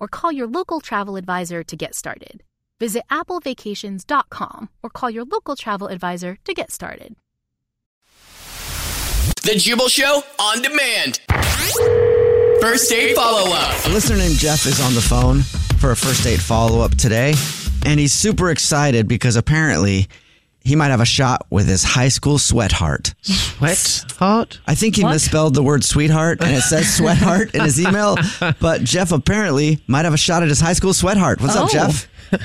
or call your local travel advisor to get started. Visit applevacations.com or call your local travel advisor to get started. The Jubal Show on demand. First date follow up. A listener named Jeff is on the phone for a first date follow up today, and he's super excited because apparently he might have a shot with his high school sweatheart. Sweatheart? I think he What? misspelled the word sweetheart and it says sweatheart in his email, but Jeff apparently might have a shot at his high school sweatheart. What's Oh. up, Jeff?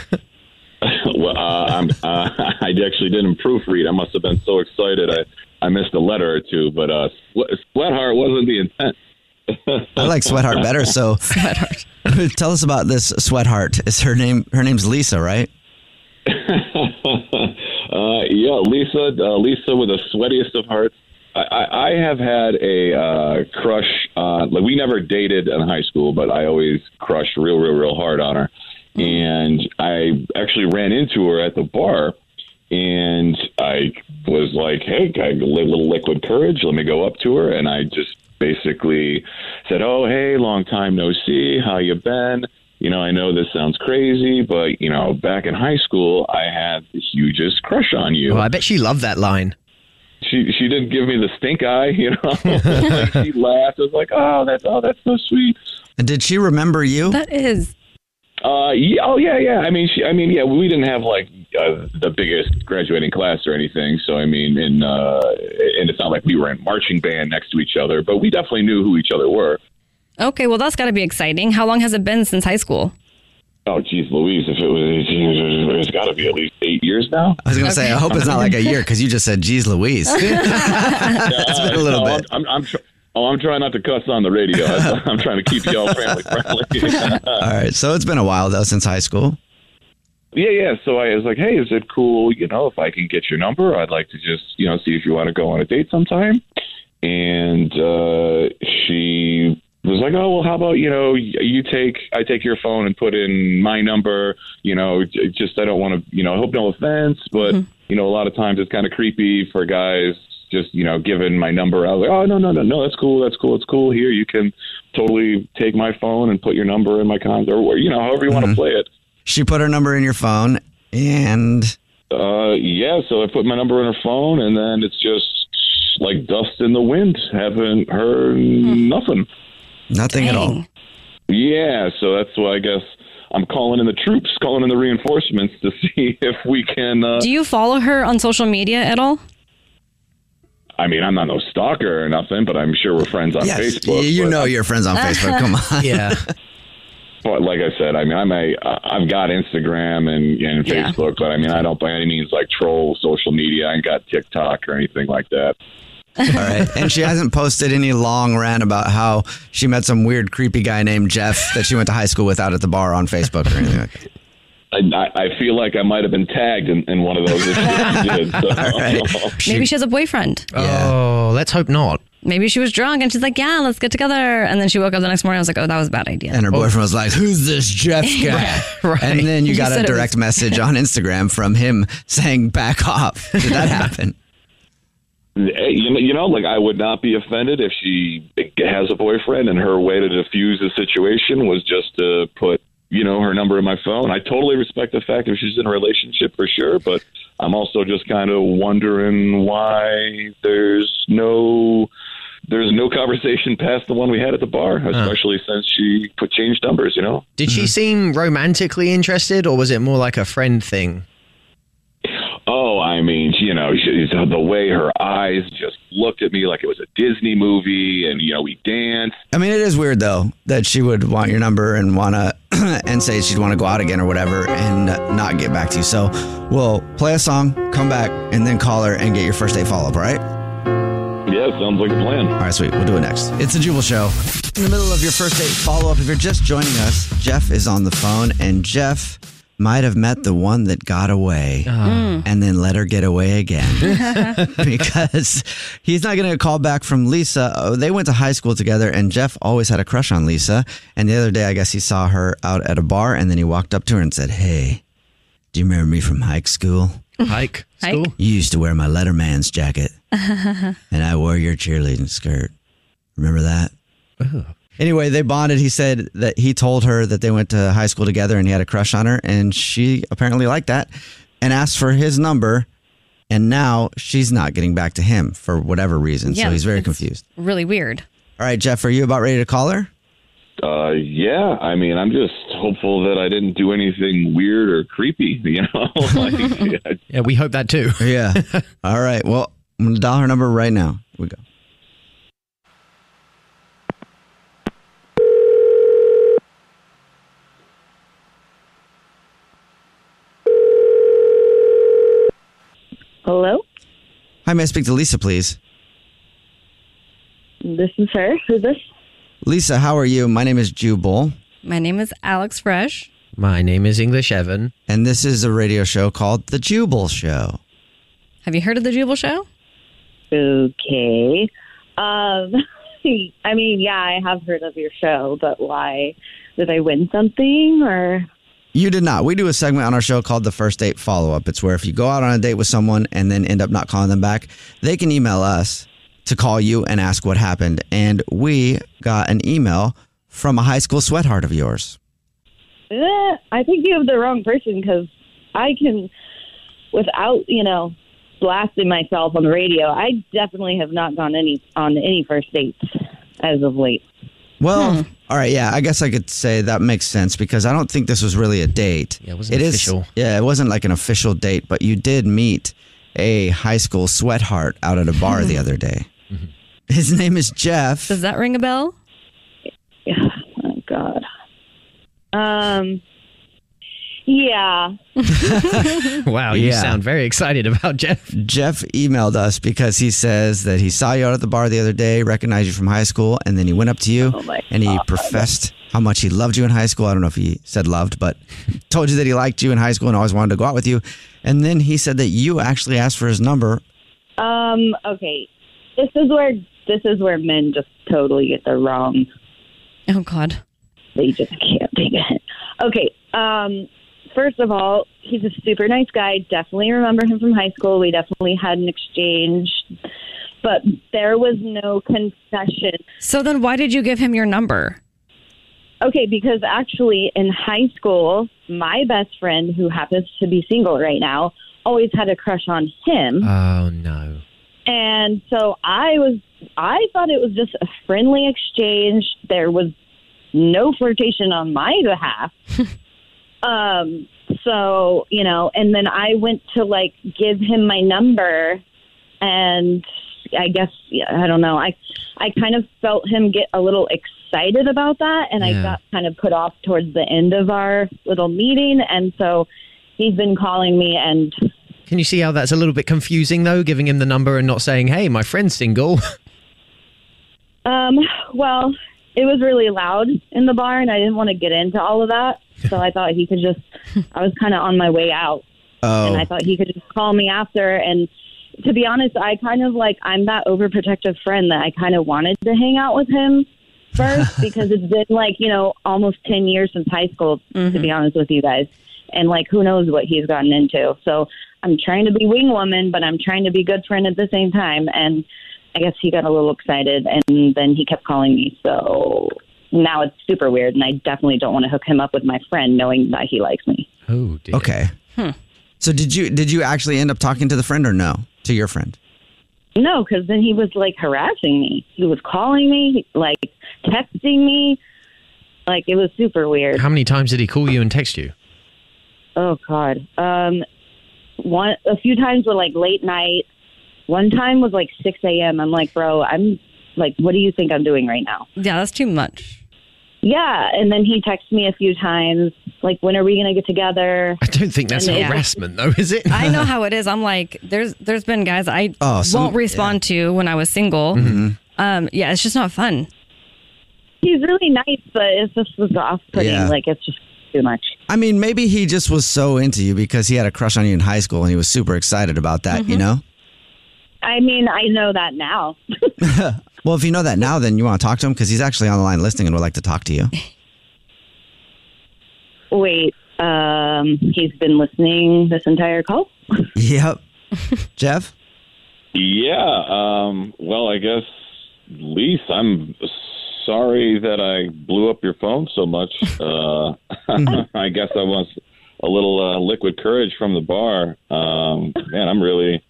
well, uh, I'm, uh, I actually didn't proofread. I must have been so excited. I, I missed a letter or two, but uh, Swe- Sweatheart wasn't the intent. I like sweatheart better. So, sweatheart. tell us about this sweatheart. Is her name? Her name's Lisa, right? Yeah, Lisa, uh, Lisa with the sweatiest of hearts. I, I, have had a uh, crush. Uh, like we never dated in high school, but I always crushed real, real, real hard on her. And I actually ran into her at the bar, and I was like, "Hey, I a little liquid courage. Let me go up to her." And I just basically said, "Oh, hey, long time no see. How you been?" You know, I know this sounds crazy, but you know, back in high school, I had the hugest crush on you. Oh, I bet she loved that line. She she didn't give me the stink eye, you know. like she laughed. I was like, "Oh, that's oh, that's so sweet." And did she remember you? That is. Uh, yeah, oh yeah, yeah. I mean, she, I mean, yeah. We didn't have like uh, the biggest graduating class or anything, so I mean, and uh, and it's not like we were in marching band next to each other, but we definitely knew who each other were. Okay, well, that's got to be exciting. How long has it been since high school? Oh, geez, Louise, if it was, it's got to be at least eight years now. I was going to say, I hope it's not like a year because you just said, geez, Louise. it's been a little no, bit. I'm, I'm, I'm tr- oh, I'm trying not to cuss on the radio. I'm trying to keep y'all family friendly. All right. So it's been a while, though, since high school. Yeah, yeah. So I was like, hey, is it cool, you know, if I can get your number? I'd like to just, you know, see if you want to go on a date sometime. And uh, she was like, oh, well, how about, you know, you take, I take your phone and put in my number, you know, just, I don't want to, you know, I hope no offense, but, mm-hmm. you know, a lot of times it's kind of creepy for guys just, you know, giving my number. I was like, oh, no, no, no, no, that's cool. That's cool. It's cool. Here, you can totally take my phone and put your number in my contact or, you know, however you want to mm-hmm. play it. She put her number in your phone and Uh, yeah, so I put my number in her phone, and then it's just like dust in the wind. Haven't heard hmm. nothing. Nothing at all. Yeah, so that's why I guess I'm calling in the troops, calling in the reinforcements to see if we can. Uh, Do you follow her on social media at all? I mean, I'm not no stalker or nothing, but I'm sure we're friends on Yes, Facebook. you but know your friends on Facebook. Come on. Yeah. But like I said, I mean, I'm a, I've got Instagram and, and Yeah. Facebook, but I mean, I don't by any means like troll social media. I ain't got TikTok or anything like that. All right. And she hasn't posted any long rant about how she met some weird, creepy guy named Jeff that she went to high school with out at the bar on Facebook or anything like that. I, I I feel like I might have been tagged in, in one of those. If she did, so. Maybe she has a boyfriend. Oh, let's hope not. maybe she was drunk and she's like, yeah, let's get together. And then she woke up the next morning. I was like, oh, that was a bad idea. And her boyfriend was like, "Who's this Jeff guy?" Right. And then you You got a said it was- direct message on Instagram from him saying, "Back off." Did that happen? Hey, You know, you know, like I would not be offended if she has a boyfriend and her way to diffuse the situation was just to put, you know, her number in my phone. I totally respect the fact if she's in a relationship for sure, but I'm also just kind of wondering why there's no there's no conversation past the one we had at the bar, especially since she put changed numbers, you know. Did Mm-hmm. she seem romantically interested, or was it more like a friend thing? Oh, I mean, you know, the way her eyes just looked at me like it was a Disney movie, and you know, we danced. I mean, it is weird though that she would want your number and wanna and say she'd want to go out again or whatever and not get back to you. So we'll play a song, come back, and then call her and get your first date follow up. Right? Yeah, sounds like a plan. All right, sweet. We'll do it next. It's a Jubal Show. In the middle of your first date follow up, if you're just joining us, Jeff is on the phone, and Jeff might have met the one that got away uh-huh. mm. and then let her get away again because he's not going to call back from Lisa. Oh, they went to high school together, and Jeff always had a crush on Lisa. And the other day, I guess he saw her out at a bar, and then he walked up to her and said, Hey, do you remember me from high school? Hike Hike? school. You used to wear my Letterman's jacket, and I wore your cheerleading skirt. Remember that? Anyway, they bonded. He said that he told her that they went to high school together and he had a crush on her, and she apparently liked that and asked for his number. And now she's not getting back to him for whatever reason. Yeah, so he's very confused. Really weird. All right, Jeff, are you about ready to call her? Uh, yeah, I mean, I'm just hopeful that I didn't do anything weird or creepy, you know? like, yeah, Yeah, we hope that too. Yeah. All right. Well, I'm going to dial her number right now. Here we go. Hello, Hi, may I speak to Lisa, please? this is her. Who's this? Lisa, how are you? My name is Jubal, My name is Alex Fresh. My name is English Evan. and this is a radio show called The Jubal Show. Have you heard of the Jubal Show? Okay. Um, I mean, yeah, I have heard of your show, but why? Did I win something or? You did not. We do a segment on our show called the First Date Follow Up. It's where if you go out on a date with someone and then end up not calling them back, they can email us to call you and ask what happened. And we got an email from a high school sweetheart of yours. Eh, I think you have the wrong person because I can, without you know, blasting myself on the radio. I definitely have not gone any on any first dates as of late. Well, all right, yeah, I guess I could say that makes sense because I don't think this was really a date. Yeah, it wasn't is- official. yeah, it wasn't like an official date, but you did meet a high school sweetheart out at a bar the other day. His name is Jeff. Does that ring a bell? Yeah. Oh God. Um. Yeah. Wow, you Yeah. sound very excited about Jeff. Jeff emailed us because he says that he saw you out at the bar the other day, recognized you from high school, and then he went up to you Oh, and he God. professed how much he loved you in high school. I don't know if he said loved, but told you that he liked you in high school and always wanted to go out with you. And then he said that you actually asked for his number. Um. Okay. This is where this is where men just totally get the wrong. Oh God. They just can't take it. Okay. Um. First of all, he's a super nice guy. Definitely remember him from high school. We definitely had an exchange, but there was no confession. So then, why did you give him your number? Okay, because actually in high school, my best friend, who happens to be single right now, always had a crush on him. Oh no. And so I was, I thought it was just a friendly exchange. There was no flirtation on my behalf. um, so, you know, and then I went to like give him my number and I guess, yeah, I don't know. I, I kind of felt him get a little excited about that. And I got kind of put off towards the end of our little meeting. And so he's been calling me and Can you see how that's a little bit confusing though, giving him the number and not saying, "Hey, my friend's single." Um, well, it was really loud in the bar, and I didn't want to get into all of that. So I thought he could just, I was kind of on my way out, and Oh, I thought he could just call me after. And, to be honest, I kind of like I'm that overprotective friend that I kind of wanted to hang out with him first because it's been like you know almost ten years since high school. To be mm-hmm. honest with you guys, and like who knows what he's gotten into. So I'm trying to be wing woman, but I'm trying to be good friend at the same time. And I guess he got a little excited, and then he kept calling me. So now it's super weird, and I definitely don't want to hook him up with my friend, knowing that he likes me. Oh, dear. Okay. So did you did you actually end up talking to the friend or no? To your friend? No, because then he was like harassing me. He was calling me, like texting me. Like it was super weird. How many times did he call you and text you? Oh God. Um, one a few times were like late night. One time was like six a.m. I'm like, bro, I'm like, what do you think I'm doing right now? Yeah, that's too much. Yeah, and then he texted me a few times, like, when are we gonna get together? I don't think that's And yeah. harassment, though, is it? I know how it is. I'm like, there's there's been guys I Oh, some- won't respond to when I was single. Mm-hmm. Um, yeah, it's just not fun. He's really nice, but it's just was off putting. Yeah. Like it's just too much. I mean, maybe he just was so into you because he had a crush on you in high school and he was super excited about that, Mm-hmm. you know? I mean, I know that now. Well, if you know that now, then you want to talk to him because he's actually on the line listening and would like to talk to you. Wait, um, he's been listening this entire call. yep. Jeff? Yeah. Um, well, I guess, Lise, I'm sorry that I blew up your phone so much. Uh, I guess I was a little uh, liquid courage from the bar. Um, man, I'm really,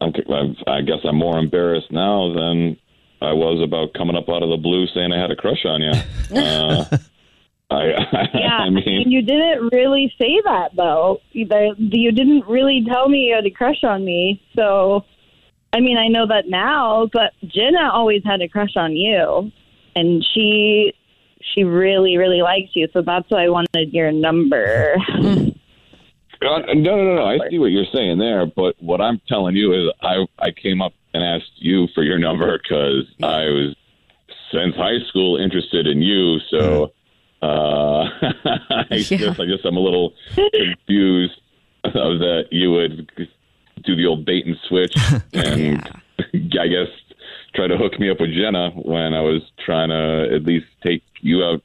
I'm, I've- I guess I'm more embarrassed now than I was about coming up out of the blue saying I had a crush on you. Uh, I, Yeah, I mean, you didn't really say that though. You you didn't really tell me you had a crush on me. So, I mean, I know that now, but Jenna always had a crush on you, and she she really really likes you. So that's why I wanted your number. Uh, no, no, no, no. I see what you're saying there, but what I'm telling you is, I I came up and asked you for your number because I was since high school interested in you. So uh, I guess I just I'm a little confused of that you would do the old bait and switch and I guess try to hook me up with Jenna when I was trying to at least take you out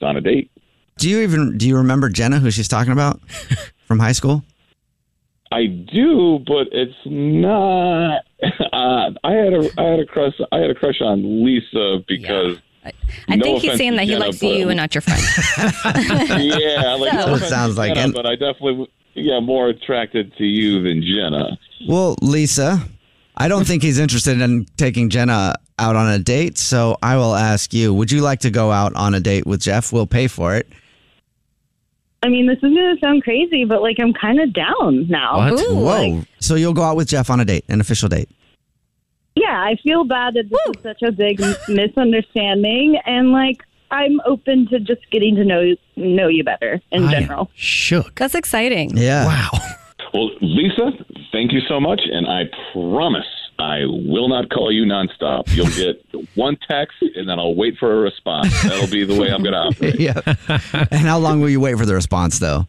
on a date. Do you even do you remember Jenna who she's talking about from high school? I do, but it's not. Uh, I had a I had a crush I had a crush on Lisa because I No think he's saying to that he Jenna, likes but- you and not your friend. yeah, like So- no It sounds to like Jenna, it. but I definitely yeah more attracted to you than Jenna. Well, Lisa, I don't think he's interested in taking Jenna out on a date, so I will ask you, would you like to go out on a date with Jeff? We'll pay for it. I mean, this is gonna sound crazy, but like I'm kind of down now. What? Ooh, Whoa. like- so you'll go out with Jeff on a date, an official date. Yeah, I feel bad that this is such a big misunderstanding, and like I'm open to just getting to know know you better in I general. shook. That's exciting. Yeah. Wow. Well, Lisa, thank you so much, and I promise I will not call you nonstop. You'll get one text, and then I'll wait for a response. That'll be the way I'm going to operate. yeah. and how long will you wait for the response, though?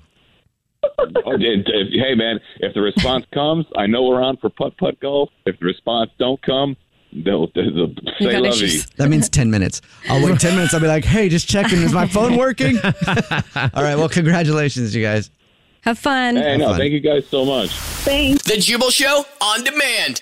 Oh, and if- hey, man, if the response comes, I know we're on for putt putt golf. If the response don't come, they'll, they'll You say love you. That means 10 minutes. I'll wait 10 minutes. I'll be like, hey, just checking. Is my phone working? All right. Well, congratulations, you guys. Have fun. Hey, no, fun. thank you guys so much. Thanks. The Jubal Show on demand.